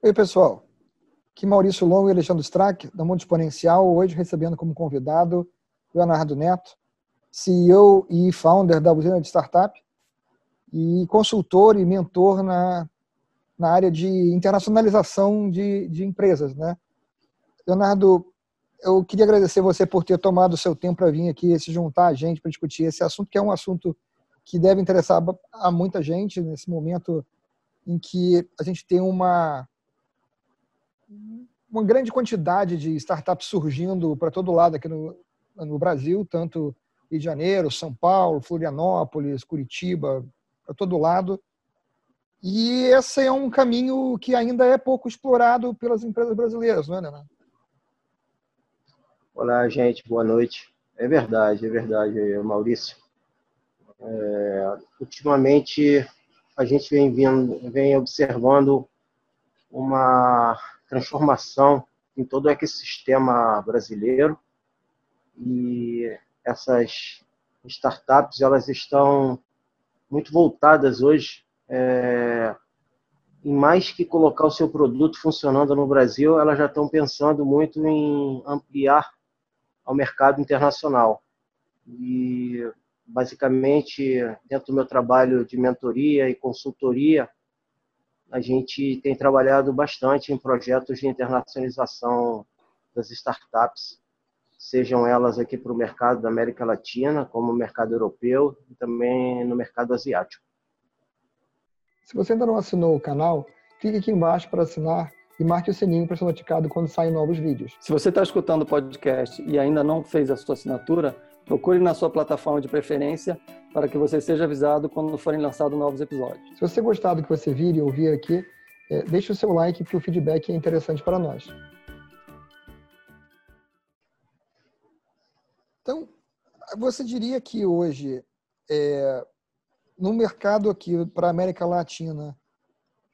Oi, pessoal. Aqui Maurício Longo e Alexandre Strack, da Mundo Exponencial, hoje recebendo como convidado Leonardo Neto, CEO e founder da Usina de Startup e consultor e mentor na, na área de internacionalização de, de empresas. Né? Leonardo, eu queria agradecer você por ter tomado o seu tempo para vir aqui se juntar a gente para discutir esse assunto, que é um assunto que deve interessar a muita gente nesse momento em que a gente tem uma uma grande quantidade de startups surgindo para todo lado aqui no, no Brasil, tanto Rio de Janeiro, São Paulo, Florianópolis, Curitiba, para todo lado. E esse é um caminho que ainda é pouco explorado pelas empresas brasileiras, não é, Nená? Olá, gente, boa noite. É verdade, é verdade, Maurício. É, ultimamente, a gente vem, vindo, vem observando uma transformação em todo o ecossistema brasileiro e essas startups elas estão muito voltadas hoje é, em mais que colocar o seu produto funcionando no Brasil, elas já estão pensando muito em ampliar ao mercado internacional. E basicamente, dentro do meu trabalho de mentoria e consultoria, a gente tem trabalhado bastante em projetos de internacionalização das startups, sejam elas aqui para o mercado da América Latina, como o mercado europeu e também no mercado asiático. Se você ainda não assinou o canal, clique aqui embaixo para assinar e marque o sininho para ser notificado quando saem novos vídeos. Se você está escutando o podcast e ainda não fez a sua assinatura, procure na sua plataforma de preferência para que você seja avisado quando forem lançados novos episódios. Se você gostar do que você vir e ouvir aqui, é, deixe o seu like, que o feedback é interessante para nós. Então, você diria que hoje, é, no mercado aqui para a América Latina,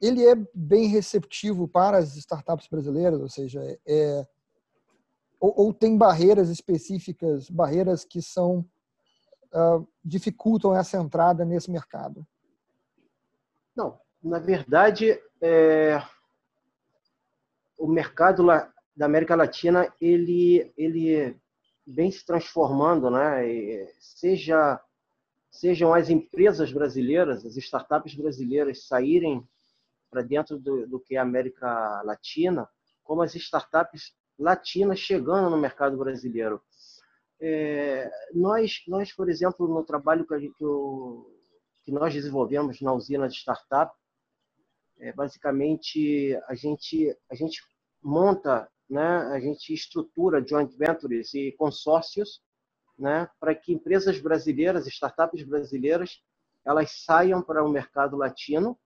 ele é bem receptivo para as startups brasileiras, ou seja, é, ou, ou tem barreiras específicas, barreiras que são uh, dificultam essa entrada nesse mercado? Não, na verdade, é, o mercado da América Latina ele ele vem se transformando, né? E seja sejam as empresas brasileiras, as startups brasileiras saírem para dentro do, do que é a América Latina, como as startups latinas chegando no mercado brasileiro. É, nós, nós, por exemplo, no trabalho que, que, eu, que nós desenvolvemos na usina de startup, é, basicamente a gente, a gente monta, né, a gente estrutura joint ventures e consórcios né, para que empresas brasileiras, startups brasileiras, elas saiam para o mercado latino,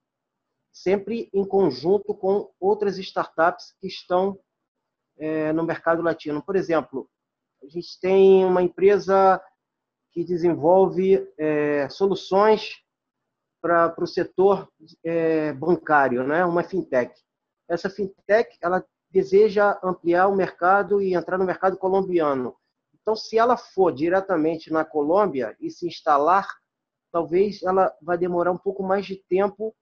sempre em conjunto com outras startups que estão é, no mercado latino. Por exemplo, a gente tem uma empresa que desenvolve é, soluções para o setor é, bancário, né? uma fintech. Essa fintech ela deseja ampliar o mercado e entrar no mercado colombiano. Então, se ela for diretamente na Colômbia e se instalar, talvez ela vai demorar um pouco mais de tempo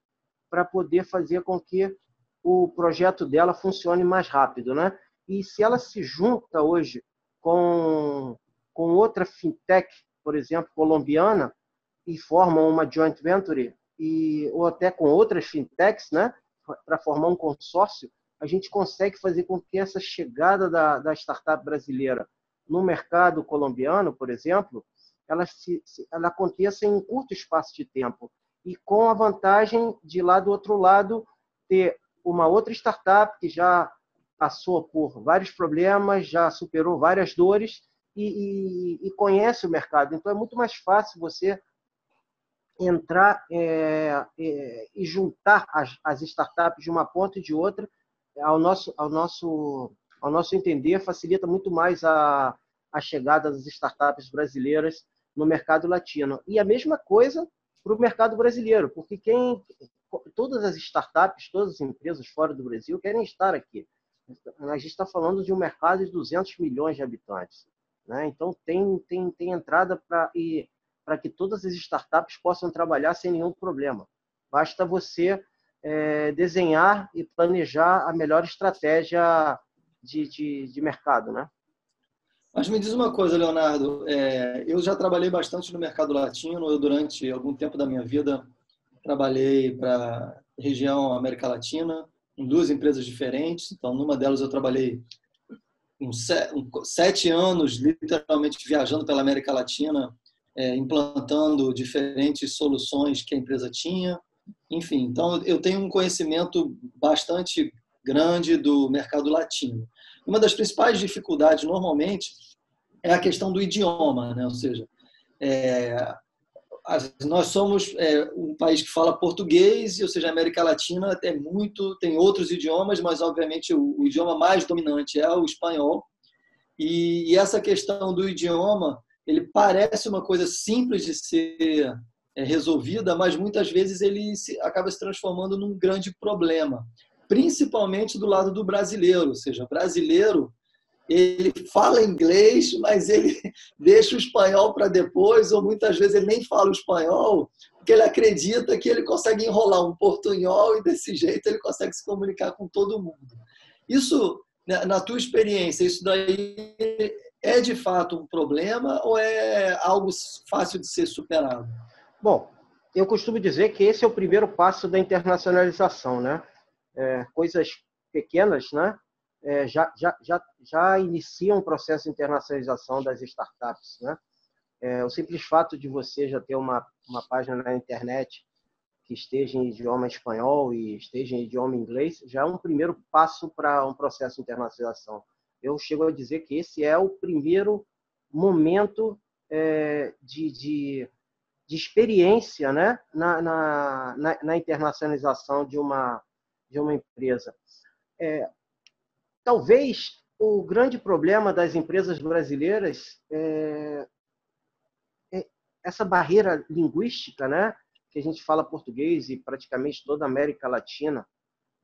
para poder fazer com que o projeto dela funcione mais rápido, né? E se ela se junta hoje com, com outra fintech, por exemplo, colombiana, e formam uma joint venture, e, ou até com outras fintechs, né, para formar um consórcio, a gente consegue fazer com que essa chegada da, da startup brasileira no mercado colombiano, por exemplo, ela, se, ela aconteça em um curto espaço de tempo. E com a vantagem de lá do outro lado ter uma outra startup que já passou por vários problemas, já superou várias dores e, e, e conhece o mercado. Então é muito mais fácil você entrar é, é, e juntar as, as, startups de uma ponta e de outra, ao nosso, ao nosso, ao nosso entender, facilita muito mais a, a chegada das startups brasileiras no mercado latino. E a mesma coisa para o mercado brasileiro, porque quem todas as startups, todas as empresas fora do Brasil querem estar aqui a gente está falando de um mercado de 200 milhões de habitantes. Né? Então, tem, tem, tem entrada para que todas as startups possam trabalhar sem nenhum problema. Basta você é, desenhar e planejar a melhor estratégia de, de, de mercado, né? Mas me diz uma coisa, Leonardo. É, eu já trabalhei bastante no mercado latino. Eu, durante algum tempo da minha vida, trabalhei para região América Latina, em duas empresas diferentes. Então, numa delas, eu trabalhei sete anos, literalmente viajando pela América Latina, é, implantando diferentes soluções que a empresa tinha. Enfim, então eu tenho um conhecimento bastante grande do mercado latino. Uma das principais dificuldades, normalmente, é a questão do idioma, né? ou seja, é, nós somos é, um país que fala português, ou seja, a América Latina é muito, tem outros idiomas, mas obviamente o, o idioma mais dominante é o espanhol. E, e, essa questão do idioma, ele parece uma coisa simples de ser é, resolvida, mas muitas vezes ele se, acaba se transformando num grande problema, principalmente do lado do brasileiro, ou seja, brasileiro ele fala inglês, mas ele deixa o espanhol para depois, ou muitas vezes ele nem fala o espanhol, porque ele acredita que ele consegue enrolar um portunhol e desse jeito ele consegue se comunicar com todo mundo. Isso, né, na tua experiência, isso daí é de fato um problema ou é algo fácil de ser superado? Bom, eu costumo dizer que esse é o primeiro passo da internacionalização, né? É, coisas pequenas, né? É, já, já, já, já iniciam um processo de internacionalização das startups. Né? É, o simples fato de você já ter uma, uma página na internet que esteja em idioma espanhol e esteja em idioma inglês já é um primeiro passo para um processo de internacionalização. Eu chego a dizer que esse é o primeiro momento é, de, de, de, experiência né? na, na, na, na internacionalização de uma, de uma empresa. É, Talvez o grande problema das empresas brasileiras é, é essa barreira linguística, né? Que a gente fala português e praticamente toda a América Latina,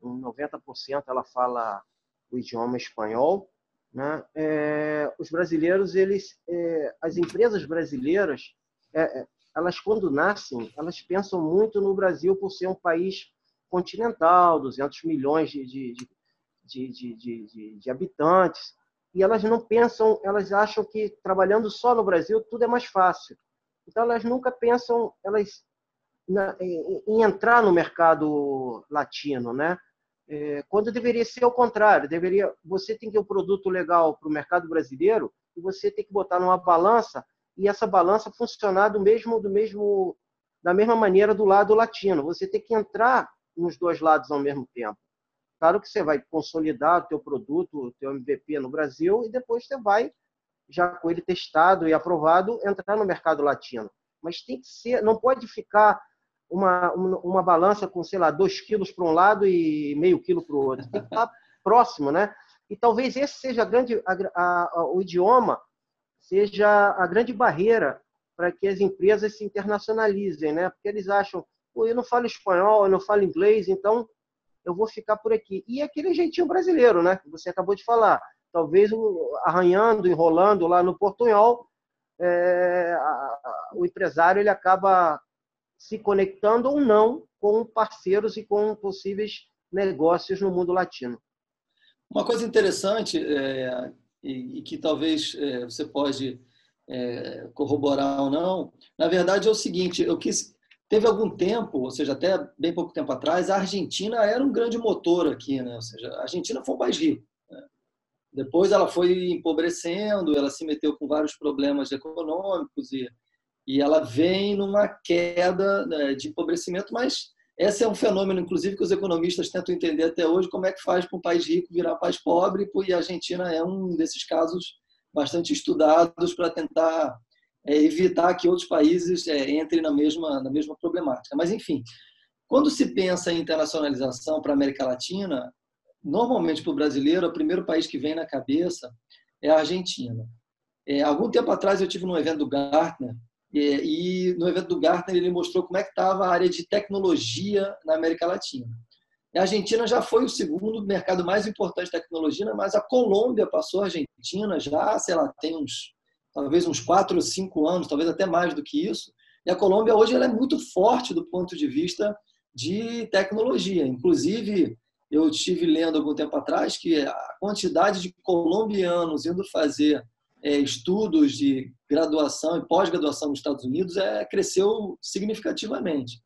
90% ela fala o idioma espanhol, né? É, os brasileiros, eles, é, as empresas brasileiras, é, é, elas quando nascem, elas pensam muito no Brasil por ser um país continental, 200 milhões de, de, de de, de, de, de, habitantes, e elas não pensam, elas acham que trabalhando só no Brasil tudo é mais fácil. Então elas nunca pensam elas na, em, em, entrar no mercado latino, né? É, quando deveria ser o contrário, deveria você tem que ter um produto legal para o mercado brasileiro e você tem que botar numa balança e essa balança funcionar do mesmo do mesmo da mesma maneira do lado latino. Você tem que entrar nos dois lados ao mesmo tempo. Claro que você vai consolidar o teu produto, o teu MVP no Brasil e depois você vai, já com ele testado e aprovado, entrar no mercado latino. Mas tem que ser, não pode ficar uma, uma, balança com, sei lá, dois quilos para um lado e meio quilo para o outro. Tem que estar próximo, né? E talvez esse seja a grande, a, a, o idioma seja a grande barreira para que as empresas se internacionalizem, né? Porque eles acham, eu não falo espanhol, eu não falo inglês, então eu vou ficar por aqui. E aquele jeitinho brasileiro, né? Que você acabou de falar. Talvez arranhando, enrolando lá no portunhol, é, a, o empresário ele acaba se conectando ou não com parceiros e com possíveis negócios no mundo latino. Uma coisa interessante é, e, e, que talvez é, você pode é, corroborar ou não, na verdade é o seguinte: eu quis Teve algum tempo, ou seja, até bem pouco tempo atrás, a Argentina era um grande motor aqui, né? Ou seja, a Argentina foi um país rico. Né? Depois ela foi empobrecendo, ela se meteu com vários problemas econômicos e, e ela vem numa queda né, de empobrecimento, mas esse é um fenômeno, inclusive, que os economistas tentam entender até hoje, como é que faz para um país rico virar um país pobre, e a Argentina é um desses casos bastante estudados para tentar é, evitar que outros países é, entrem na mesma, na mesma problemática. Mas, enfim, quando se pensa em internacionalização para a América Latina, normalmente para o brasileiro, o primeiro país que vem na cabeça é a Argentina. É, algum tempo atrás eu tive num evento do Gartner e, no evento do Gartner ele mostrou como é que estava a área de tecnologia na América Latina. A Argentina já foi o segundo mercado mais importante de tecnologia, mas a Colômbia passou a Argentina já, sei lá, tem uns talvez uns quatro ou cinco anos, talvez até mais do que isso. E a Colômbia hoje ela é muito forte do ponto de vista de tecnologia. Inclusive, eu estive lendo algum tempo atrás que a quantidade de colombianos indo fazer é, estudos de graduação e pós-graduação nos Estados Unidos é, cresceu significativamente.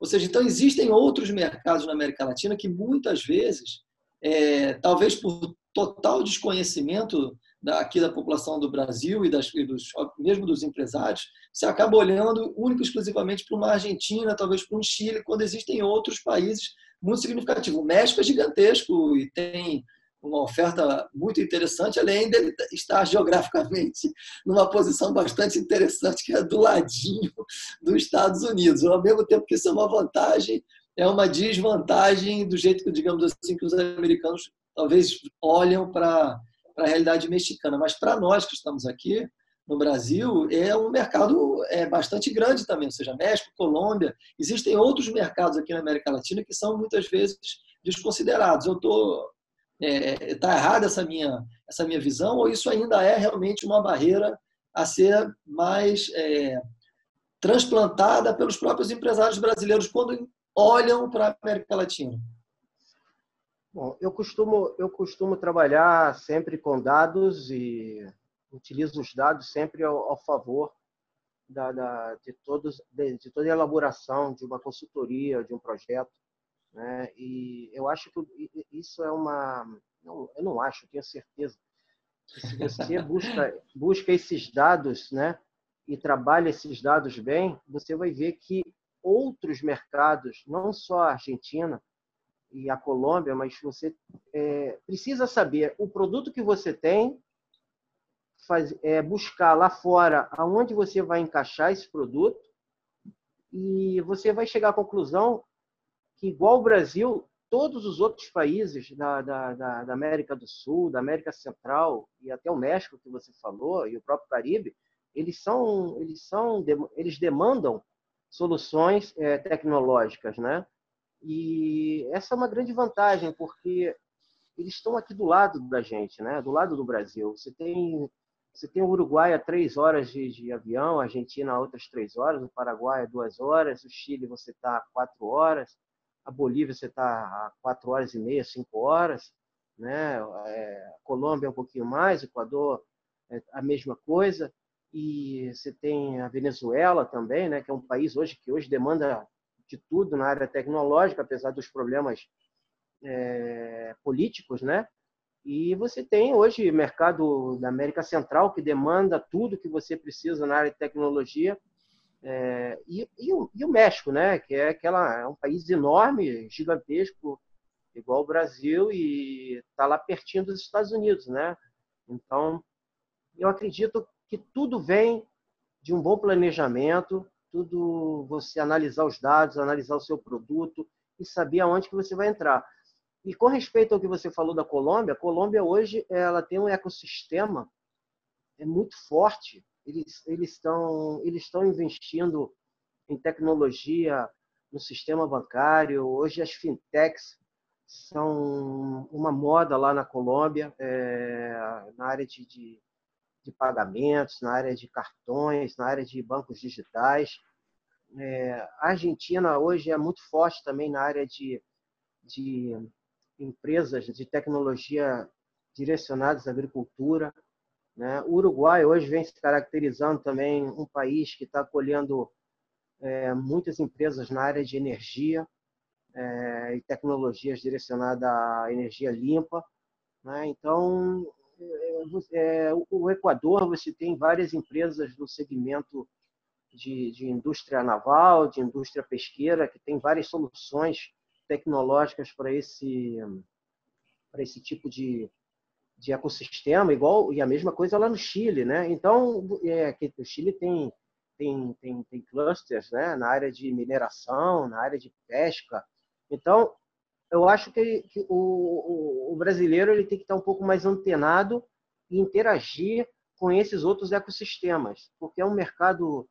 Ou seja, então existem outros mercados na América Latina que muitas vezes, é, talvez por total desconhecimento aqui da população do Brasil e, das, e dos, mesmo dos empresários, você acaba olhando único exclusivamente para uma Argentina, talvez para um Chile, quando existem outros países muito significativos. O México é gigantesco e tem uma oferta muito interessante, além de estar geograficamente numa posição bastante interessante, que é do ladinho dos Estados Unidos. Ao mesmo tempo que isso é uma vantagem, é uma desvantagem do jeito que, digamos assim, que os americanos talvez olham para a realidade mexicana. Mas para nós que estamos aqui no Brasil, é um mercado é, bastante grande também, ou seja, México, Colômbia. Existem outros mercados aqui na América Latina que são muitas vezes desconsiderados. Eu estou está é, tá errada essa minha, essa minha visão ou isso ainda é realmente uma barreira a ser mais é, transplantada pelos próprios empresários brasileiros quando olham para a América Latina? Bom, eu costumo, eu costumo trabalhar sempre com dados e utilizo os dados sempre ao, ao favor da, da, de, todos, de, de toda a elaboração de uma consultoria, de um projeto. Né? E eu acho que isso é uma. Não, eu não acho, tenho certeza. Se você busca, busca esses dados né, e trabalha esses dados bem, você vai ver que outros mercados, não só a Argentina e a Colômbia, mas você é, precisa saber o produto que você tem, faz, é, buscar lá fora aonde você vai encaixar esse produto e você vai chegar à conclusão que, igual o Brasil, todos os outros países da, da, da, América do Sul, da América Central e até o México que você falou e o próprio Caribe, eles são eles são eles demandam soluções é, tecnológicas, né? E essa é uma grande vantagem porque eles estão aqui do lado da gente, né? Do lado do Brasil. Você tem você tem o Uruguai a três horas de, de avião, a Argentina a outras três horas, o Paraguai a duas horas, o Chile você está a quatro horas a Bolívia você está a quatro horas e meia, cinco horas, né? É, a Colômbia um pouquinho mais, o Equador é a mesma coisa, e você tem a Venezuela também, né? Que é um país hoje que hoje demanda de tudo na área tecnológica, apesar dos problemas é, políticos, né? E você tem hoje mercado da América Central que demanda tudo que você precisa na área de tecnologia é, e, e, o, e, o, México, né? Que é aquela é um país enorme, gigantesco, igual o Brasil e está lá pertinho dos Estados Unidos, né? Então, eu acredito que tudo vem de um bom planejamento, tudo você analisar os dados, analisar o seu produto e saber aonde que você vai entrar. E com respeito ao que você falou da Colômbia, a Colômbia hoje ela tem um ecossistema é muito forte eles, estão, eles estão investindo em tecnologia no sistema bancário. Hoje as fintechs são uma moda lá na Colômbia, é, na área de, de, de, pagamentos, na área de cartões, na área de bancos digitais. É, a Argentina hoje é muito forte também na área de, de empresas de tecnologia direcionadas à agricultura. Né? O Uruguai hoje vem se caracterizando também um país que está acolhendo é, muitas empresas na área de energia é, e tecnologias direcionadas à energia limpa. Né? Então, é, é o Equador, você tem várias empresas no segmento de, de indústria naval, de indústria pesqueira, que tem várias soluções tecnológicas para esse, esse tipo de, de ecossistema, igual e a mesma coisa lá no Chile, né? Então, é, que o Chile tem tem, tem, tem clusters, né? Na área de mineração, na área de pesca. Então, eu acho que, que o, o, brasileiro ele tem que estar um pouco mais antenado e interagir com esses outros ecossistemas, porque é um mercado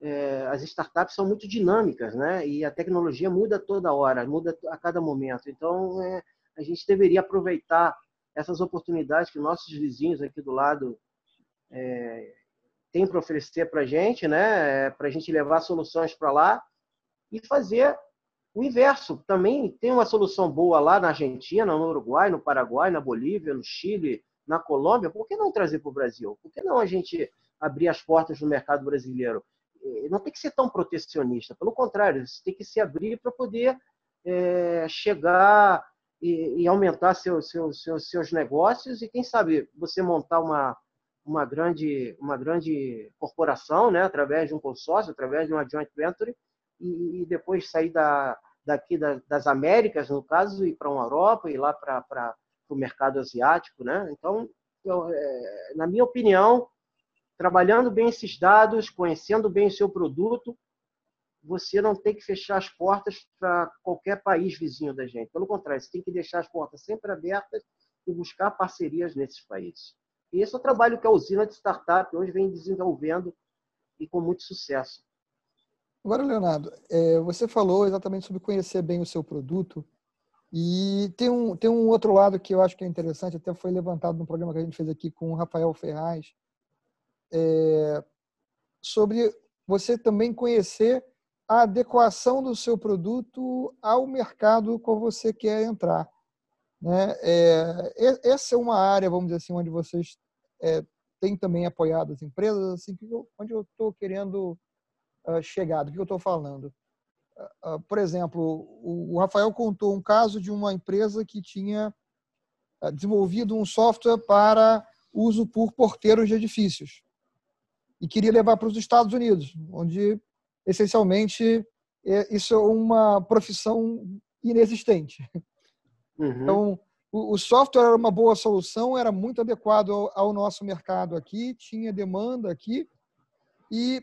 é, as startups são muito dinâmicas, né? E a tecnologia muda toda hora, muda a cada momento. Então, é, a gente deveria aproveitar essas oportunidades que nossos vizinhos aqui do lado é, têm para oferecer para a gente, né? Para a gente levar soluções para lá e fazer O inverso, também tem uma solução boa lá na Argentina, no Uruguai, no Paraguai, na Bolívia, no Chile, na Colômbia. Por que não trazer para o Brasil? Por que não a gente abrir as portas no mercado brasileiro? Não tem que ser tão protecionista, pelo contrário, você tem que se abrir para poder é, chegar e, e aumentar seu, seu, seu, seus negócios e, quem sabe, você montar uma, uma, grande, uma grande corporação né, através de um consórcio, através de uma joint venture e, e depois sair da, daqui da, das Américas, no caso, e para uma Europa e lá para o mercado asiático. Né? Então, eu, é, na minha opinião, trabalhando bem esses dados, conhecendo bem o seu produto, você não tem que fechar as portas para qualquer país vizinho da gente. Pelo contrário, você tem que deixar as portas sempre abertas e buscar parcerias nesses países. E esse é o trabalho que a usina de startup hoje vem desenvolvendo e com muito sucesso. Agora, Leonardo, é, você falou exatamente sobre conhecer bem o seu produto e tem um, tem um outro lado que eu acho que é interessante, até foi levantado no programa que a gente fez aqui com o Rafael Ferraz, é, sobre você também conhecer a adequação do seu produto ao mercado qual você quer entrar. Né? É, essa é uma área, vamos dizer assim, onde vocês é, têm também apoiado as empresas, assim, onde eu estou querendo uh, chegar, do que eu estou falando. Uh, por exemplo, o, o, Rafael contou um caso de uma empresa que tinha desenvolvido um software para uso por porteiros de edifícios e queria levar para os Estados Unidos, onde essencialmente, é, isso é uma profissão inexistente. Uhum. Então, o, software era uma boa solução, era muito adequado ao, ao nosso mercado aqui, tinha demanda aqui, e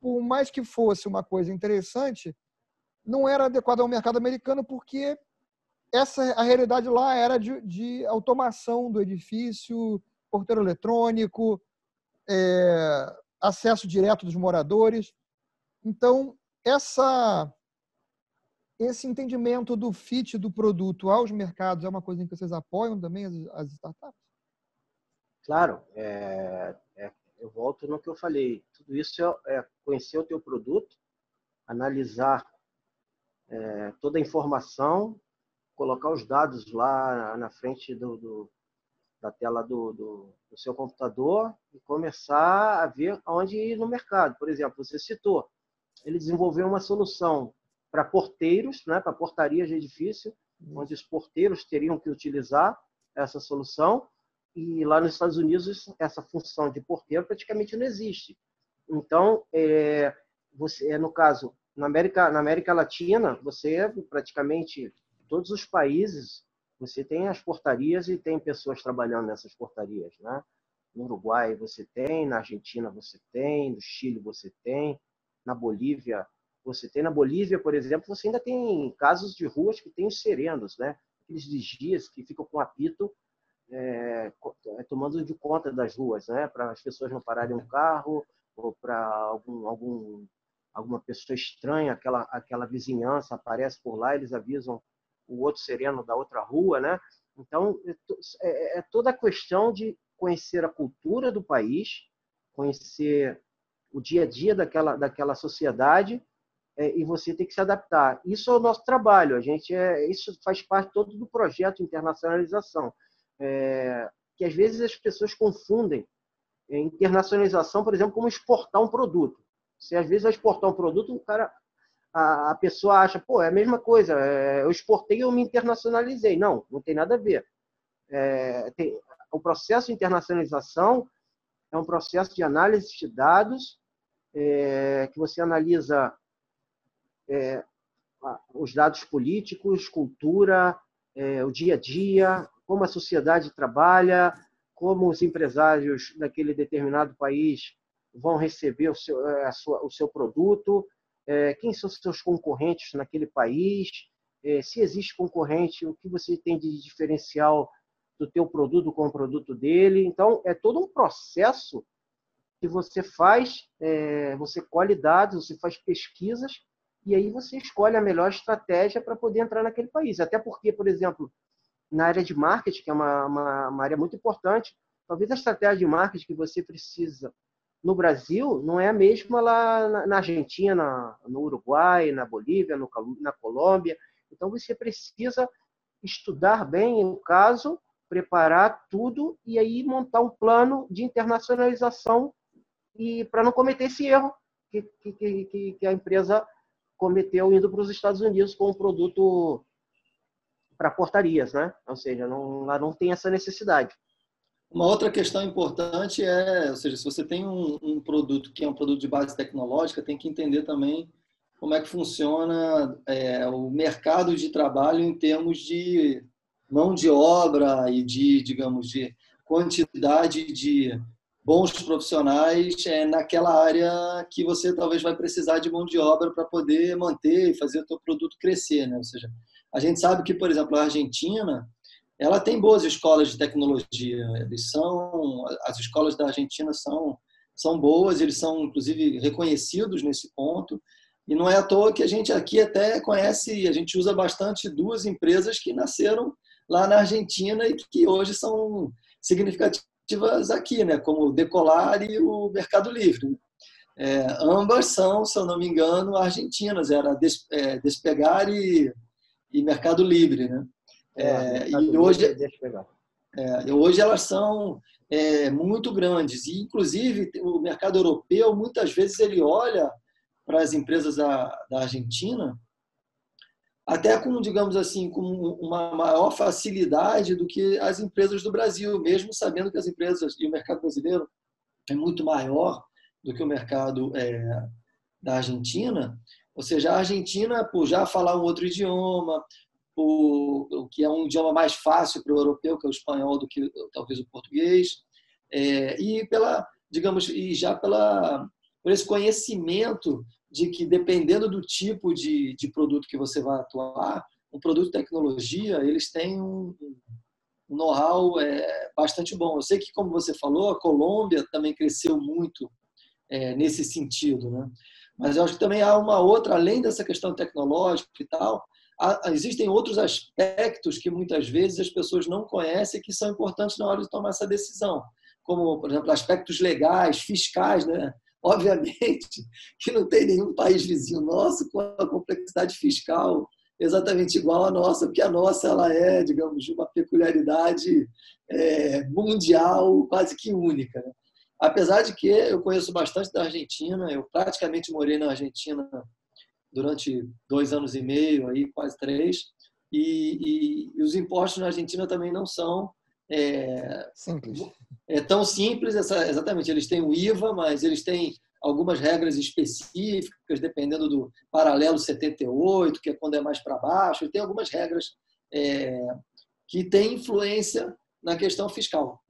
por mais que fosse uma coisa interessante, não era adequado ao mercado americano porque essa a realidade lá era de, de automação do edifício, porteiro eletrônico, é, acesso direto dos moradores. Então, essa, esse entendimento do fit do produto aos mercados é uma coisa em que vocês apoiam também as, as startups? Claro, é, é, eu volto no que eu falei. Tudo isso é, é conhecer o teu produto, analisar é, toda a informação, colocar os dados lá na frente do, do da tela do, do, do, seu computador e começar a ver onde ir no mercado. Por exemplo, você citou ele desenvolveu uma solução para porteiros, né, para portarias de edifício, onde os porteiros teriam que utilizar essa solução. E lá nos Estados Unidos, essa função de porteiro praticamente não existe. Então, é, você, é, no caso, na América, na América Latina, você praticamente todos os países você tem as portarias e tem pessoas trabalhando nessas portarias, né? No Uruguai você tem, na Argentina você tem, no Chile você tem, na Bolívia, você tem na Bolívia, por exemplo, você ainda tem casos de ruas que tem os serenos, né? Aqueles vigias que ficam com apito é, é, tomando de conta das ruas, né? Para as pessoas não pararem um carro ou para algum, algum alguma pessoa estranha, aquela aquela vizinhança aparece por lá, eles avisam o outro sereno da outra rua, né? Então é, é, é toda a questão de conhecer a cultura do país, conhecer o dia a dia daquela, daquela sociedade é, e você tem que se adaptar. Isso é o nosso trabalho. A gente é, isso faz parte todo do projeto internacionalização, é, que às vezes as pessoas confundem é, internacionalização, por exemplo, como exportar um produto. Se às vezes vai exportar um produto, o cara, a, a pessoa acha, pô, é a mesma coisa. É, eu exportei, eu me internacionalizei. Não, não tem nada a ver. É, tem, o processo de internacionalização é um processo de análise de dados é, que você analisa é, os dados políticos, cultura, é, o dia a dia, como a sociedade trabalha, como os empresários daquele determinado país vão receber o seu, é, sua, o seu produto, é, quem são seus concorrentes naquele país, é, se existe concorrente, o que você tem de diferencial do teu produto com o produto dele. Então, é todo um processo que você faz, é, você colhe dados, você faz pesquisas e aí você escolhe a melhor estratégia para poder entrar naquele país. Até porque, por exemplo, na área de marketing, que é uma, uma, uma área muito importante, talvez a estratégia de marketing que você precisa no Brasil não é a mesma lá na Argentina, no Uruguai, na Bolívia, no, na Colômbia. Então você precisa estudar bem o caso, preparar tudo e aí montar um plano de internacionalização e para não cometer esse erro que, que, que, que a empresa cometeu indo para os Estados Unidos com um produto para portarias, né? Ou seja, não, lá não tem essa necessidade. Uma outra questão importante é, ou seja, se você tem um, um, produto que é um produto de base tecnológica, tem que entender também como é que funciona é, o mercado de trabalho em termos de mão de obra e de, digamos, de quantidade de bons profissionais é, naquela área que você talvez vai precisar de mão de obra para poder manter e fazer o seu produto crescer, né? Ou seja, a gente sabe que, por exemplo, a Argentina, ela tem boas escolas de tecnologia. Eles são, as escolas da Argentina são são boas, eles são inclusive reconhecidos nesse ponto. E não é à toa que a gente aqui até conhece, a gente usa bastante duas empresas que nasceram lá na Argentina e que hoje são significativas aqui, né? como o Decolar e o Mercado Livre. É, ambas são, se eu não me engano, argentinas, era é, Despegar e, e Mercado Livre. Né? É, é e hoje, é, hoje elas são é, muito grandes. E, inclusive, o mercado europeu, muitas vezes, ele olha para as empresas da, da Argentina até com, digamos assim, com uma maior facilidade do que as empresas do Brasil, mesmo sabendo que as empresas e o mercado brasileiro é muito maior do que o mercado é, da Argentina. Ou seja, a Argentina, por já falar um outro idioma, o que é um idioma mais fácil para o europeu, que é o espanhol, do que talvez o português, é, e pela, digamos, e já pela por esse conhecimento de que dependendo do tipo de, de produto que você vai atuar, um produto de tecnologia, eles têm um, um know-how é, bastante bom. Eu sei que, como você falou, a Colômbia também cresceu muito é, nesse sentido, né? Mas eu acho que também há uma outra, além dessa questão tecnológica e tal, existem outros aspectos que muitas vezes as pessoas não conhecem que são importantes na hora de tomar essa decisão, como, por exemplo, aspectos legais, fiscais, né? Obviamente que não tem nenhum país vizinho nosso com a complexidade fiscal exatamente igual à nossa, porque a nossa ela é, digamos, uma peculiaridade é, mundial quase que única. Né? Apesar de que eu conheço bastante da Argentina, eu praticamente morei na Argentina durante dois anos e meio, aí quase três, e, e, e os impostos na Argentina também não são é, simples. É tão simples, essa, exatamente. Eles têm o IVA, mas eles têm algumas regras específicas, dependendo do paralelo 78, que é quando é mais para baixo, e tem algumas regras é, que têm influência na questão fiscal.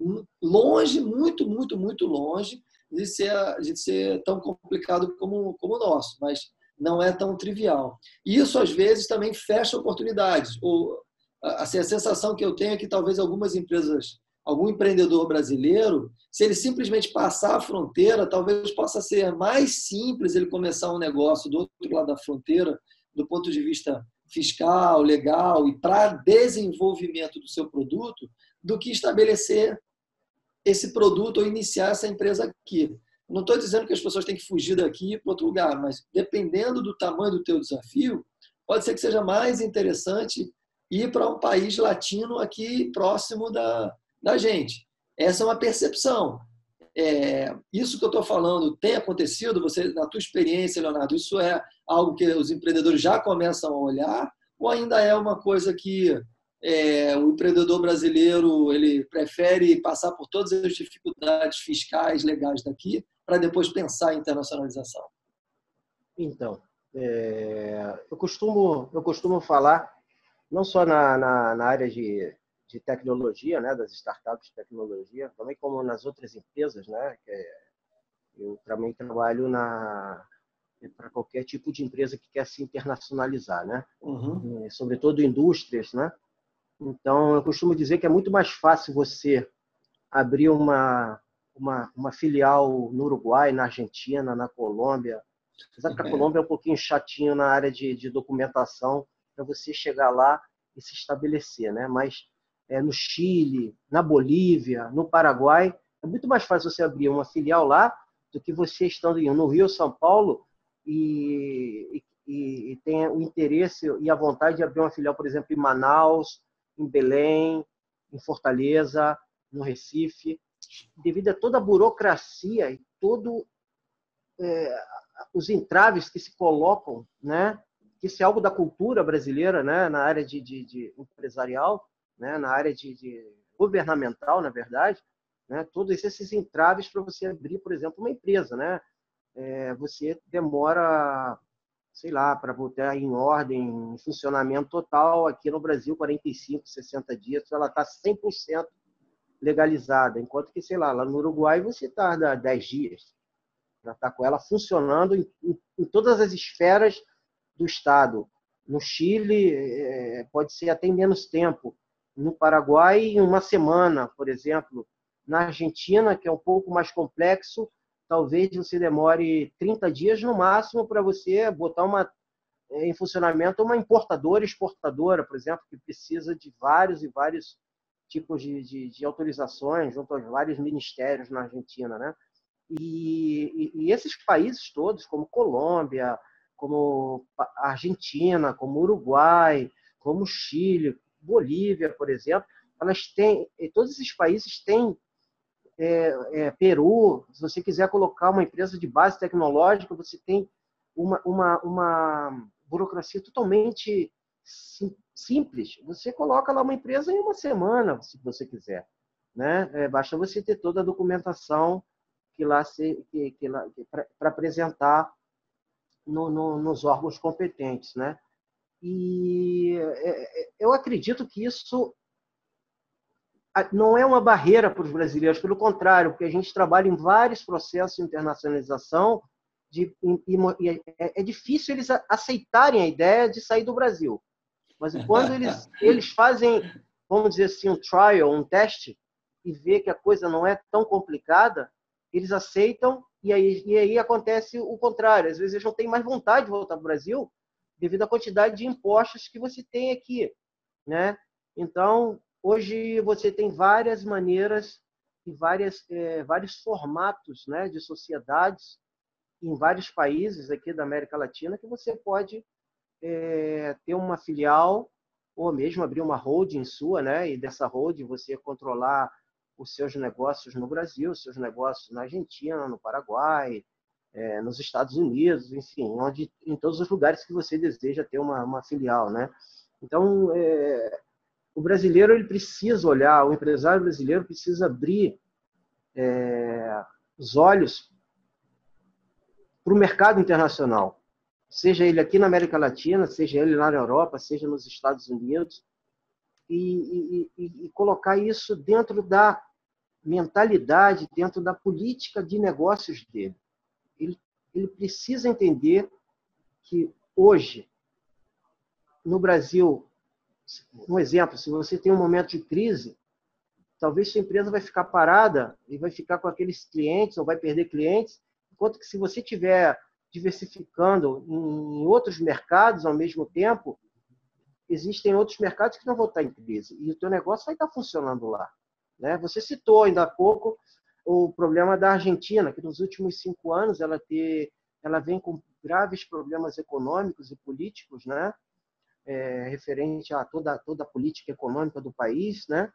Longe, muito, muito, muito longe de ser, de ser tão complicado como, como o nosso, mas não é tão trivial. Isso, às vezes, também fecha oportunidades. Ou, assim, a sensação que eu tenho é que talvez algumas empresas, algum empreendedor brasileiro, se ele simplesmente passar a fronteira, talvez possa ser mais simples ele começar um negócio do outro lado da fronteira, do ponto de vista fiscal, legal e para desenvolvimento do seu produto, do que estabelecer esse produto ou iniciar essa empresa aqui. Não estou dizendo que as pessoas têm que fugir daqui para outro lugar, mas dependendo do tamanho do teu desafio, pode ser que seja mais interessante ir para um país latino aqui próximo da, da gente. Essa é uma percepção. É, isso que eu estou falando tem acontecido? Você, na tua experiência, Leonardo, isso é algo que os empreendedores já começam a olhar ou ainda é uma coisa que é, o empreendedor brasileiro ele prefere passar por todas as dificuldades fiscais legais daqui para depois pensar em internacionalização? Então, é, eu costumo eu costumo falar não só na, na, na área de, de tecnologia, né, das startups de tecnologia, também como nas outras empresas, né, é, eu também trabalho na para qualquer tipo de empresa que quer se internacionalizar, né, uhum. É, sobretudo indústrias, né. Então, eu costumo dizer que é muito mais fácil você abrir uma uma, uma filial no Uruguai, na Argentina, na Colômbia. Apesar que a Colômbia é um pouquinho chatinho na área de, de documentação para você chegar lá e se estabelecer, né? Mas é, no Chile, na Bolívia, no Paraguai, é muito mais fácil você abrir uma filial lá do que você estando no Rio, São Paulo e, e, e tem o interesse e a vontade de abrir uma filial, por exemplo, em Manaus, em Belém, em Fortaleza, no Recife, devido a toda a burocracia e todo é, os entraves que se colocam, né? Que isso é algo da cultura brasileira, né? Na área de, de, de empresarial, né? Na área de, de, governamental, na verdade, né? Todos esses entraves para você abrir, por exemplo, uma empresa, né? É, você demora, sei lá, para botar em ordem, em funcionamento total aqui no Brasil, 45, 60 dias, ela está 100% legalizada, enquanto que, sei lá, lá no Uruguai você tarda 10 dias, para estar tá com ela funcionando em, em, em, todas as esferas do Estado. No Chile, é, pode ser até em menos tempo. No Paraguai, em uma semana, por exemplo. Na Argentina, que é um pouco mais complexo, talvez você demore 30 dias no máximo para você botar uma é, em funcionamento uma importadora exportadora, por exemplo, que precisa de vários e vários tipos de, de, de autorizações junto aos vários ministérios na Argentina, né? E, e, e, esses países todos, como Colômbia, como Argentina, como Uruguai, como Chile, Bolívia, por exemplo, elas têm, todos esses países têm é, é, Peru, se você quiser colocar uma empresa de base tecnológica, você tem uma, uma, uma burocracia totalmente simples. Você coloca lá uma empresa em uma semana, se você quiser. Né? É, basta você ter toda a documentação que lá se que, que para apresentar no, no, nos órgãos competentes, né? E é, é, eu acredito que isso não é uma barreira para os brasileiros, pelo contrário, porque a gente trabalha em vários processos de internacionalização de, e, e é, é, difícil eles aceitarem a ideia de sair do Brasil. Mas quando eles, eles fazem, vamos dizer assim, um trial, um teste, e vê que a coisa não é tão complicada, eles aceitam e aí, e aí acontece o contrário. Às vezes eles não têm mais vontade de voltar para o Brasil devido à quantidade de impostos que você tem aqui. Né? Então, hoje você tem várias maneiras e várias, é, vários formatos né, de sociedades em vários países aqui da América Latina que você pode é, ter uma filial ou mesmo abrir uma holding sua, né? E dessa holding você controlar os seus negócios no Brasil, os seus negócios na Argentina, no Paraguai, é, nos Estados Unidos, enfim, onde em todos os lugares que você deseja ter uma, uma filial, né? Então, é, o brasileiro ele precisa olhar, o empresário brasileiro precisa abrir é, os olhos para o mercado internacional, seja ele aqui na América Latina, seja ele lá na Europa, seja nos Estados Unidos, e, e, e colocar isso dentro da mentalidade, dentro da política de negócios dele. Ele, precisa entender que hoje, no Brasil, um exemplo, se você tem um momento de crise, talvez sua empresa vai ficar parada e vai ficar com aqueles clientes ou vai perder clientes, enquanto que se você tiver diversificando em outros mercados ao mesmo tempo, existem outros mercados que não vão estar em crise e o teu negócio vai estar funcionando lá. Né? Você citou ainda há pouco o problema da Argentina, que nos últimos cinco anos ela, ter, ela vem com graves problemas econômicos e políticos, né? É, referente a toda, toda a política econômica do país, né?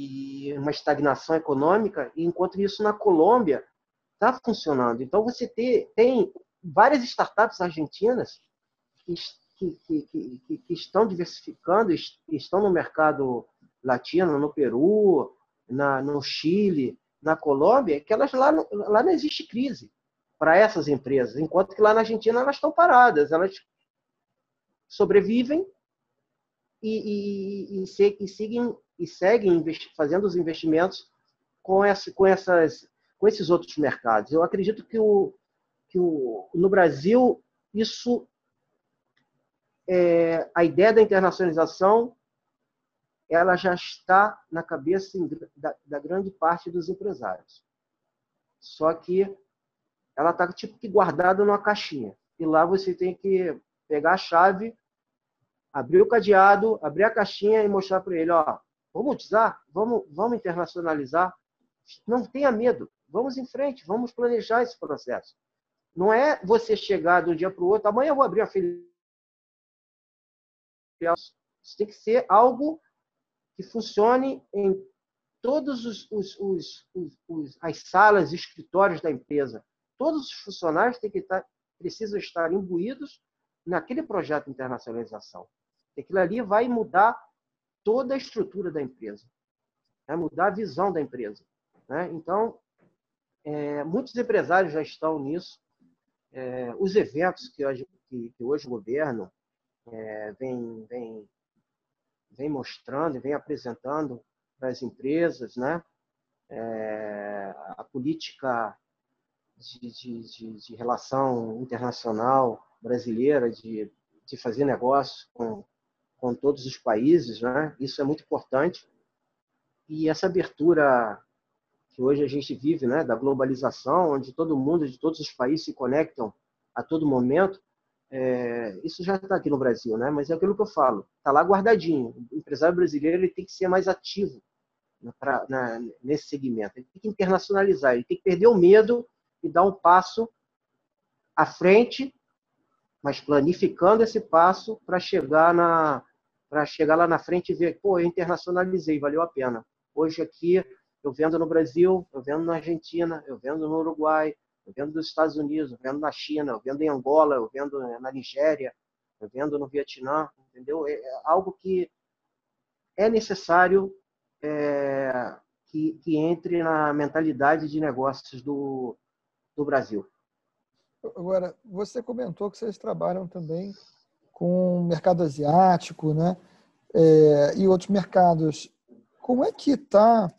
e uma estagnação econômica, enquanto isso na Colômbia está funcionando. Então, você ter, tem várias startups argentinas que, que, que, que, estão diversificando, estão no mercado latino, no Peru, na, no Chile, na Colômbia, que elas lá, lá não existe crise para essas empresas, enquanto que lá na Argentina elas estão paradas, elas sobrevivem e, e, e, e seguem, e seguem fazendo os investimentos com, essa, com, essas, com esses outros mercados. Eu acredito que o, que o, no Brasil isso é, a ideia da internacionalização ela já está na cabeça da, da grande parte dos empresários. Só que ela está tipo que guardada numa caixinha. E lá você tem que pegar a chave, abrir o cadeado, abrir a caixinha e mostrar para ele, ó, vamos usar, vamos, vamos internacionalizar. Não tenha medo. Vamos em frente, vamos planejar esse processo. Não é você chegar de um dia para o outro, amanhã eu vou abrir a filial. Isso tem que ser algo que funcione em os, as salas, escritórios da empresa. Todos os funcionários têm que estar, precisam estar imbuídos naquele projeto de internacionalização. Aquilo ali vai mudar toda a estrutura da empresa, vai mudar a visão da empresa. Né? Então, é, muitos empresários já estão nisso. É, os eventos que hoje, que, que hoje o governo é, vem, vem, vem mostrando e vem apresentando para as empresas, né? É, a política de, de, de, de, relação internacional brasileira, de, de fazer negócio com, com todos os países, né? isso é muito importante. E essa abertura que hoje a gente vive, né, da globalização, onde todo mundo de todos os países se conectam a todo momento, é, isso já está aqui no Brasil, né? Mas é aquilo que eu falo, está lá guardadinho. O empresário brasileiro ele tem que ser mais ativo pra, na, nesse segmento. Ele tem que internacionalizar, ele tem que perder o medo e dar um passo à frente, mas planificando esse passo para chegar na para chegar lá na frente e ver, pô, eu internacionalizei, valeu a pena. Hoje aqui eu vendo no Brasil, eu vendo na Argentina, eu vendo no Uruguai, eu vendo nos Estados Unidos, eu vendo na China, eu vendo em Angola, eu vendo na Nigéria, eu vendo no Vietnã, entendeu? É, é algo que é necessário é, que, que, entre na mentalidade de negócios do, do Brasil. Agora, você comentou que vocês trabalham também com o mercado asiático, né? É, e outros mercados. Como é que está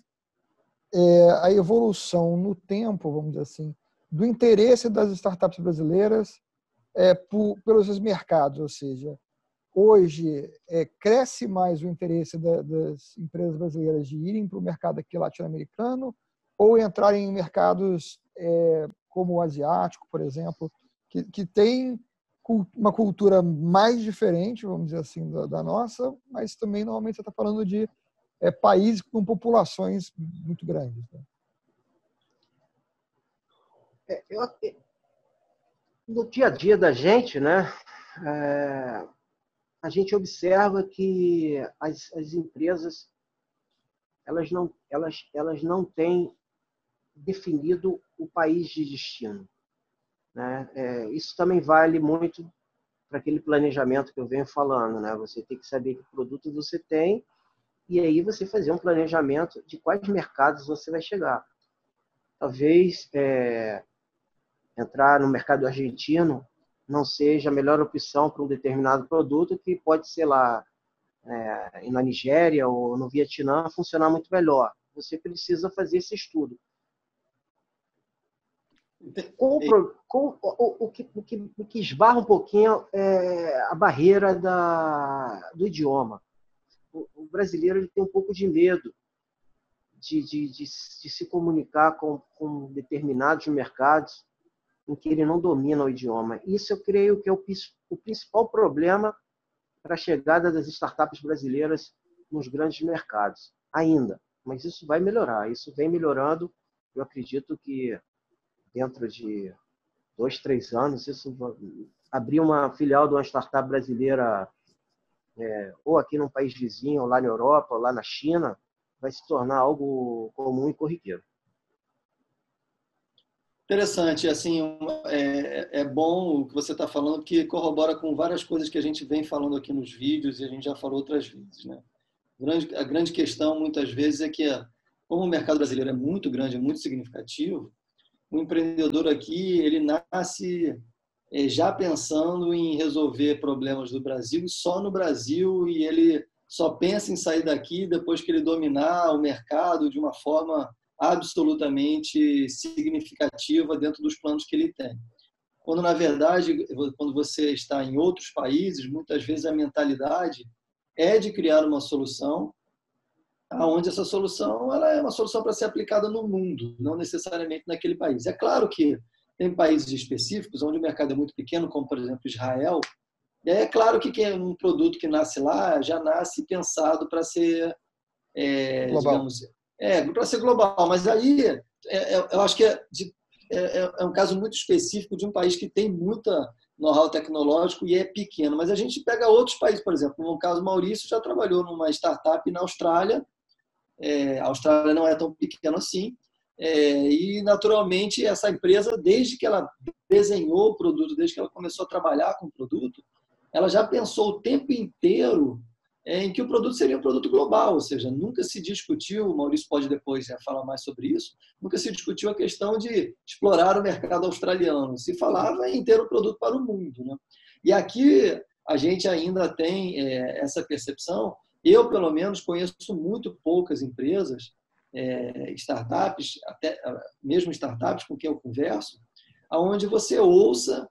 é, a evolução no tempo, vamos dizer assim, do interesse das startups brasileiras é, por, pelos mercados, ou seja, hoje é, cresce mais o interesse da, das empresas brasileiras de irem para o mercado aqui latino-americano ou entrarem em mercados é, como o asiático, por exemplo, que, que tem uma cultura mais diferente, vamos dizer assim, da, da nossa, mas também normalmente você está falando de é, países com populações muito grandes. Né? É, eu, no dia a dia da gente, né, é, a gente observa que as, as empresas elas não, elas, elas não têm definido o país de destino. Né? É, isso também vale muito para aquele planejamento que eu venho falando. Né? Você tem que saber que produto você tem e aí você fazer um planejamento de quais mercados você vai chegar. Talvez é, entrar no mercado argentino não seja a melhor opção para um determinado produto que pode ser lá é, na Nigéria ou no Vietnã funcionar muito melhor. Você precisa fazer esse estudo. Com, com, o, o, que, o, que, o que esbarra um pouquinho é a barreira da, do idioma o brasileiro ele tem um pouco de medo de, de, de, de se comunicar com, com, determinados mercados em que ele não domina o idioma. Isso eu creio que é o, o principal problema para a chegada das startups brasileiras nos grandes mercados, ainda. Mas isso vai melhorar, isso vem melhorando. Eu acredito que dentro de dois, três anos, isso abrir uma filial de uma startup brasileira é, ou aqui num país vizinho, ou lá na Europa, ou lá na China, vai se tornar algo comum e corriqueiro. Interessante, assim, é, é bom o que você está falando, que corrobora com várias coisas que a gente vem falando aqui nos vídeos e a gente já falou outras vezes, né? A grande questão, muitas vezes, é que, como o mercado brasileiro é muito grande, é muito significativo, o empreendedor aqui, ele nasce é, já pensando em resolver problemas do Brasil só no Brasil e ele só pensa em sair daqui depois que ele dominar o mercado de uma forma absolutamente significativa dentro dos planos que ele tem. Quando na verdade, quando você está em outros países, muitas vezes a mentalidade é de criar uma solução aonde essa solução ela é uma solução para ser aplicada no mundo, não necessariamente naquele país. É claro que tem países específicos onde o mercado é muito pequeno, como por exemplo Israel. É claro que é um produto que nasce lá já nasce pensado para ser, é, digamos, é, para ser global. Mas aí é, é, eu acho que é, de, é, é, é, um caso muito específico de um país que tem muita know-how tecnológico e é pequeno. Mas a gente pega outros países, por exemplo, no caso Maurício já trabalhou numa startup na Austrália. É, a Austrália não é tão pequena assim. E, naturalmente, essa empresa, desde que ela desenhou o produto, desde que ela começou a trabalhar com o produto, ela já pensou o tempo inteiro em que o produto seria um produto global, ou seja, nunca se discutiu, o Maurício pode depois né, falar mais sobre isso, nunca se discutiu a questão de explorar o mercado australiano, se falava em ter um produto para o mundo. Né? E aqui a gente ainda tem é, essa percepção, eu pelo menos conheço muito poucas empresas, é, startups, até mesmo startups com quem eu converso, aonde você ouça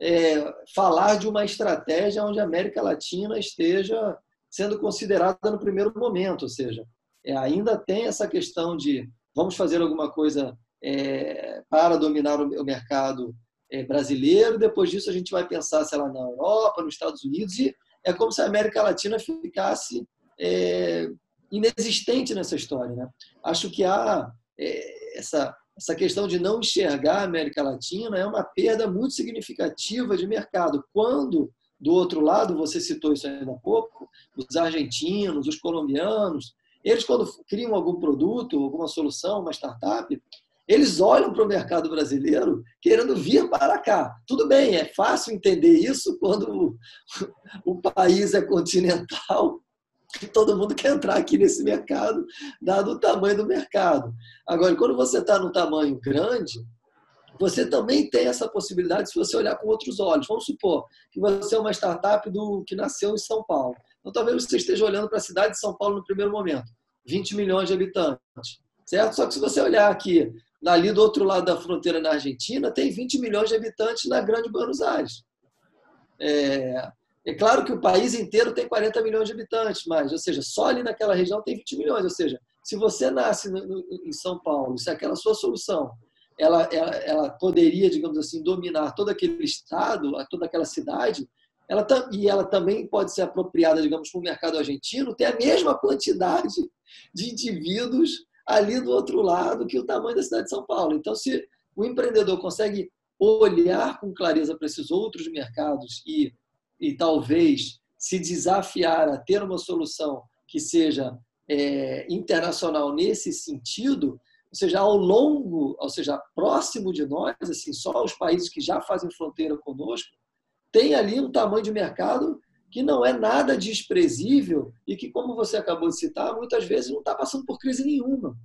é, falar de uma estratégia onde a América Latina esteja sendo considerada no primeiro momento, ou seja, é, ainda tem essa questão de vamos fazer alguma coisa é, para dominar o, mercado é, brasileiro, depois disso a gente vai pensar, sei lá, na Europa, nos Estados Unidos, e é como se a América Latina ficasse é, inexistente nessa história. Né? Acho que há é, essa, essa questão de não enxergar a América Latina é uma perda muito significativa de mercado, quando do outro lado, você citou isso ainda há pouco, os argentinos, os colombianos, eles quando criam algum produto, alguma solução, uma startup, eles olham para o mercado brasileiro querendo vir para cá. Tudo bem, é fácil entender isso quando o, país é continental e todo mundo quer entrar aqui nesse mercado, dado o tamanho do mercado. Agora, quando você está no tamanho grande, você também tem essa possibilidade se você olhar com outros olhos. Vamos supor que você é uma startup do, que nasceu em São Paulo. Então, talvez você esteja olhando para a cidade de São Paulo no primeiro momento. 20 milhões de habitantes. Certo? Só que se você olhar aqui, ali do outro lado da fronteira na Argentina, tem 20 milhões de habitantes na Grande Buenos Aires. É, é claro que o país inteiro tem 40 milhões de habitantes, mas, ou seja, só ali naquela região tem 20 milhões. Ou seja, se você nasce no, no, em São Paulo, se aquela sua solução ela, ela, ela poderia, digamos assim, dominar todo aquele estado, toda aquela cidade, ela e ela também pode ser apropriada, digamos, para o mercado argentino, ter a mesma quantidade de indivíduos ali do outro lado que o tamanho da cidade de São Paulo. Então, se o empreendedor consegue olhar com clareza para esses outros mercados e, e talvez se desafiar a ter uma solução que seja é, internacional nesse sentido, ou seja, ao longo, ou seja, próximo de nós, assim, só os países que já fazem fronteira conosco, tem ali um tamanho de mercado que não é nada desprezível e que, como você acabou de citar, muitas vezes não está passando por crise nenhuma.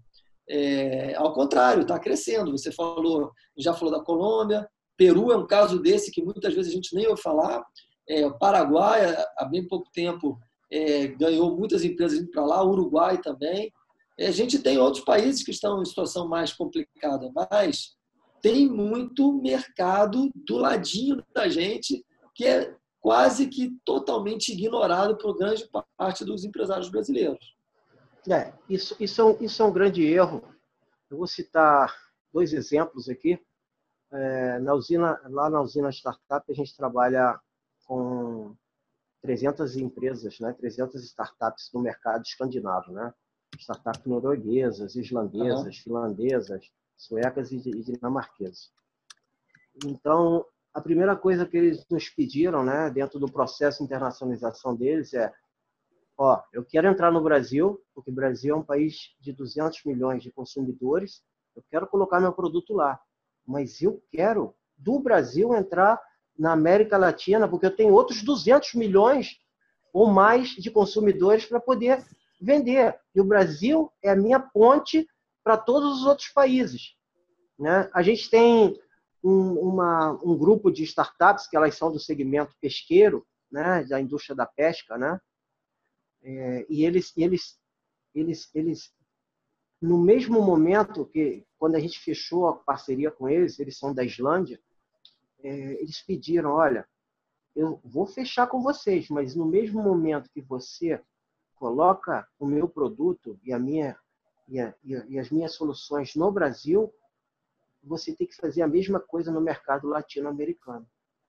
É, ao contrário, está crescendo. Você falou, já falou da Colômbia, Peru é um caso desse que muitas vezes a gente nem ouve falar. É, o Paraguai, há bem pouco tempo, é, ganhou muitas empresas indo para lá, Uruguai também. A gente tem outros países que estão em situação mais complicada, mas tem muito mercado do ladinho da gente que é quase que totalmente ignorado por grande parte dos empresários brasileiros. É, isso, isso, é um, isso é um grande erro. Eu vou citar dois exemplos aqui. É, na usina, lá na usina Startup, a gente trabalha com 300 empresas, né, 300 startups no mercado escandinavo. Né? Startups norueguesas, islandesas, uhum. finlandesas, suecas e dinamarquesas. Então, a primeira coisa que eles nos pediram, né, dentro do processo de internacionalização deles é, ó, eu quero entrar no Brasil, porque o Brasil é um país de 200 milhões de consumidores, eu quero colocar meu produto lá, mas eu quero do Brasil entrar na América Latina, porque eu tenho outros 200 milhões ou mais de consumidores para poder vender. E o Brasil é a minha ponte para todos os outros países. Né? A gente tem um, uma, um grupo de startups que elas são do segmento pesqueiro, né? da indústria da pesca, né? É, e eles, eles, eles, eles, no mesmo momento que, quando a gente fechou a parceria com eles, eles são da Islândia, é, eles pediram, olha, eu vou fechar com vocês, mas no mesmo momento que você coloca o meu produto e, a minha, e, a, e as minhas soluções no Brasil, você tem que fazer a mesma coisa no mercado latino-americano.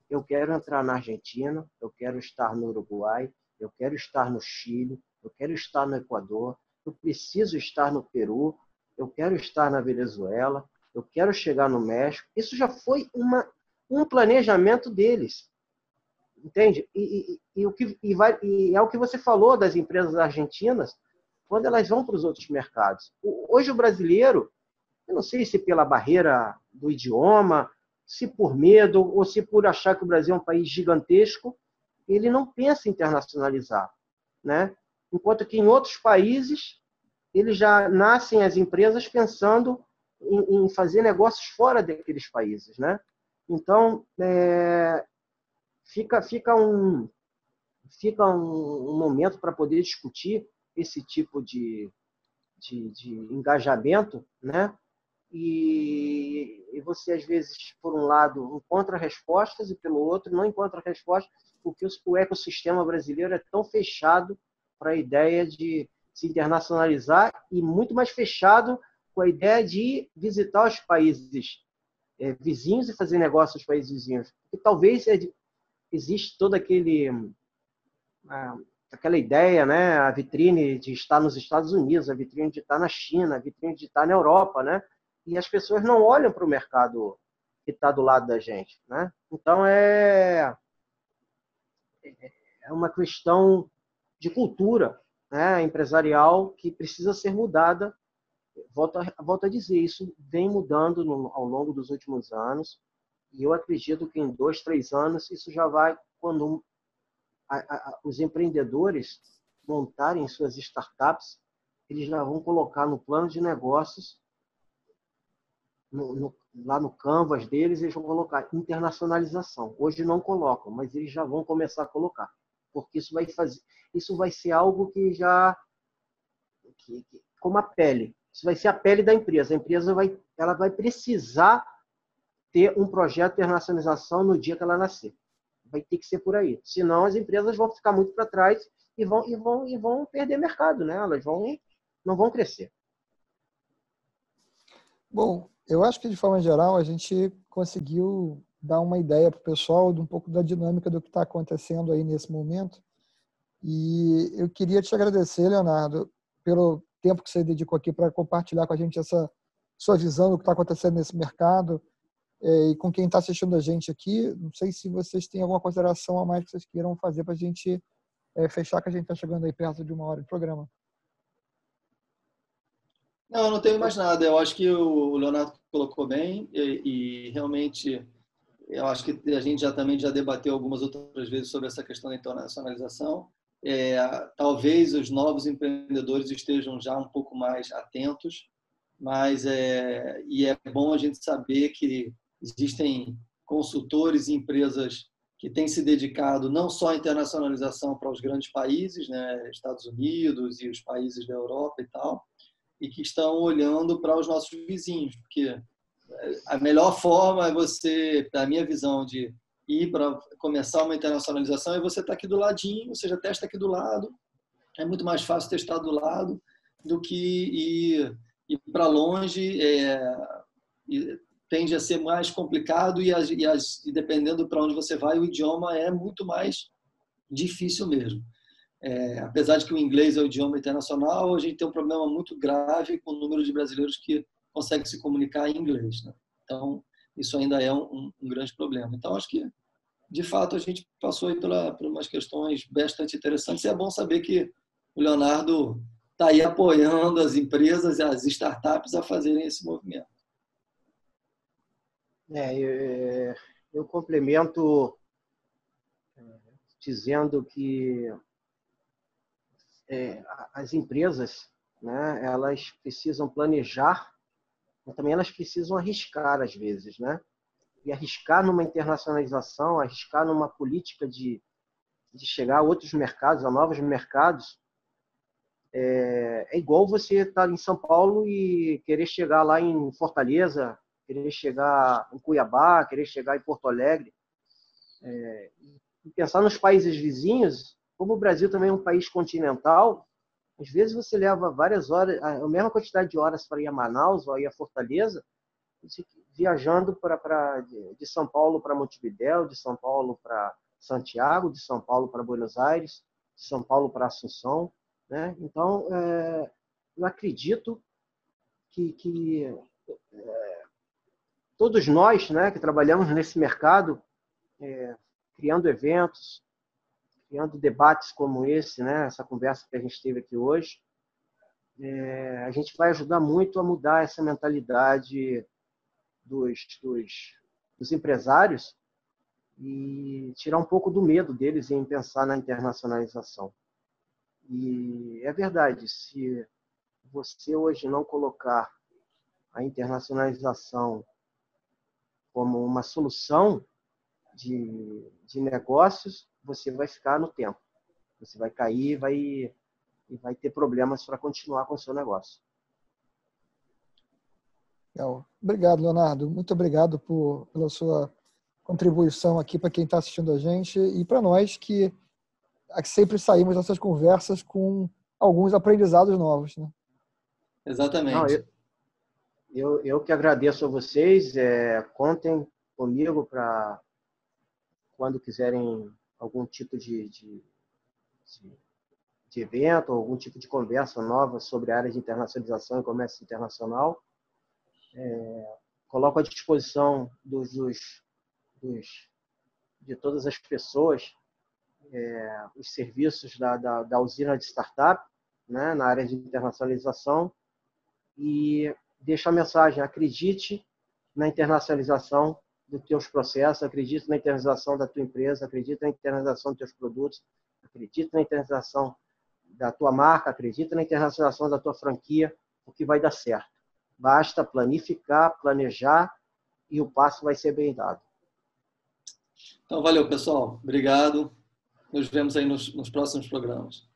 Eu quero entrar na Argentina, eu quero estar no Uruguai, eu quero estar no Chile, eu quero estar no Equador, eu preciso estar no Peru, eu quero estar na Venezuela, eu quero chegar no México. Isso já foi uma, um planejamento deles. Entende? E, e, e o que, e, vai, e é o que você falou das empresas argentinas, quando elas vão para os outros mercados. Hoje o brasileiro, eu não sei se pela barreira do idioma, se por medo ou se por achar que o Brasil é um país gigantesco, ele não pensa em internacionalizar, né? Enquanto que em outros países eles já nascem as empresas pensando em, em fazer negócios fora daqueles países, né? Então é, fica fica um fica um, um momento para poder discutir esse tipo de, de, de engajamento, né? E, e, você às vezes por um lado encontra respostas e pelo outro não encontra respostas porque o ecossistema brasileiro é tão fechado para a ideia de se internacionalizar e muito mais fechado com a ideia de visitar os países é, vizinhos e fazer negócio com os países vizinhos. Porque talvez é, existe todo aquele ah, aquela ideia, né, a vitrine de estar nos Estados Unidos, a vitrine de estar na China, a vitrine de estar na Europa, né? E as pessoas não olham para o mercado que está do lado da gente, né? Então é é uma questão de cultura né, empresarial que precisa ser mudada. Volto a, volto a dizer, isso vem mudando no, ao longo dos últimos anos e eu acredito que em dois, três anos isso já vai, quando a, a, os empreendedores montarem suas startups, eles já vão colocar no plano de negócios, no, no, lá no canvas deles, eles vão colocar internacionalização. Hoje não colocam, mas eles já vão começar a colocar porque isso vai fazer, isso vai ser algo que já que, que, como a pele. Isso vai ser a pele da empresa. A empresa vai, ela vai precisar ter um projeto de internacionalização no dia que ela nascer. Vai ter que ser por aí. Senão as empresas vão ficar muito para trás e vão e vão e vão perder mercado, né? Elas vão não vão crescer. Bom, eu acho que de forma geral a gente conseguiu dar uma ideia para o pessoal de um pouco da dinâmica do que está acontecendo aí nesse momento. E eu queria te agradecer, Leonardo, pelo tempo que você dedicou aqui para compartilhar com a gente essa sua visão do que está acontecendo nesse mercado e com quem está assistindo a gente aqui. Não sei se vocês têm alguma consideração a mais que vocês queiram fazer para a gente é, fechar, que a gente está chegando aí perto de uma hora de programa. Não, eu não tenho mais nada. Eu acho que o Leonardo colocou bem e, e realmente eu acho que a gente já também já debateu algumas outras vezes sobre essa questão da internacionalização. É, talvez os novos empreendedores estejam já um pouco mais atentos, mas é, e é bom a gente saber que existem consultores e empresas que têm se dedicado não só à internacionalização para os grandes países, né, Estados Unidos e os países da Europa e tal, e que estão olhando para os nossos vizinhos, porque a melhor forma é você, da minha visão, de ir para começar uma internacionalização é você estar tá aqui do ladinho, ou seja, testa aqui do lado. É muito mais fácil testar do lado do que ir, ir para longe. É, tende a ser mais complicado e, as, e, as, e dependendo para onde você vai, o idioma é muito mais difícil mesmo. É, apesar de que o inglês é o idioma internacional, a gente tem um problema muito grave com o número de brasileiros que consegue se comunicar em inglês. Né? Então, isso ainda é um, um, grande problema. Então, acho que, de fato, a gente passou aí pela, por umas questões bastante interessantes e é bom saber que o Leonardo está aí apoiando as empresas e as startups a fazerem esse movimento. É, eu, eu complemento é, dizendo que é, as empresas, né, elas precisam planejar mas também elas precisam arriscar às vezes, né? E arriscar numa internacionalização, arriscar numa política de, de chegar a outros mercados, a novos mercados, é, é igual você estar em São Paulo e querer chegar lá em Fortaleza, querer chegar em Cuiabá, querer chegar em Porto Alegre. É, e pensar nos países vizinhos, como o Brasil também é um país continental, às vezes você leva várias horas, a mesma quantidade de horas para ir a Manaus ou ir a Fortaleza, viajando para de São Paulo para Montevidéu, de São Paulo para Santiago, de São Paulo para Buenos Aires, de São Paulo para Assunção, né? Então, é, eu acredito que, que é, todos nós né, que trabalhamos nesse mercado, é, criando eventos, criando debates como esse, né, essa conversa que a gente teve aqui hoje, é, a gente vai ajudar muito a mudar essa mentalidade dos, dos, dos empresários e tirar um pouco do medo deles em pensar na internacionalização. E é verdade, se você hoje não colocar a internacionalização como uma solução de, de negócios, você vai ficar no tempo. Você vai cair vai, e vai ter problemas para continuar com o seu negócio. Legal. Obrigado, Leonardo. Muito obrigado por, pela sua contribuição aqui para quem está assistindo a gente e para nós que sempre saímos dessas conversas com alguns aprendizados novos. Né? Exatamente. Não, eu, eu, eu, que agradeço a vocês. É, contem comigo para quando quiserem algum tipo de, de, de, de evento, algum tipo de conversa nova sobre a área de internacionalização e comércio internacional. É, coloco à disposição dos, dos, dos, de todas as pessoas é, os serviços da, da, da, usina de startup né, na área de internacionalização e deixo a mensagem, acredite na internacionalização dos teus processos, acredite na internacionalização da tua empresa, acredite na internacionalização dos teus produtos, acredite na internacionalização da tua marca, acredite na internacionalização da tua franquia, o que vai dar certo. Basta planificar, planejar e o passo vai ser bem dado. Então, valeu, pessoal. Obrigado. Nos vemos aí nos, nos próximos programas.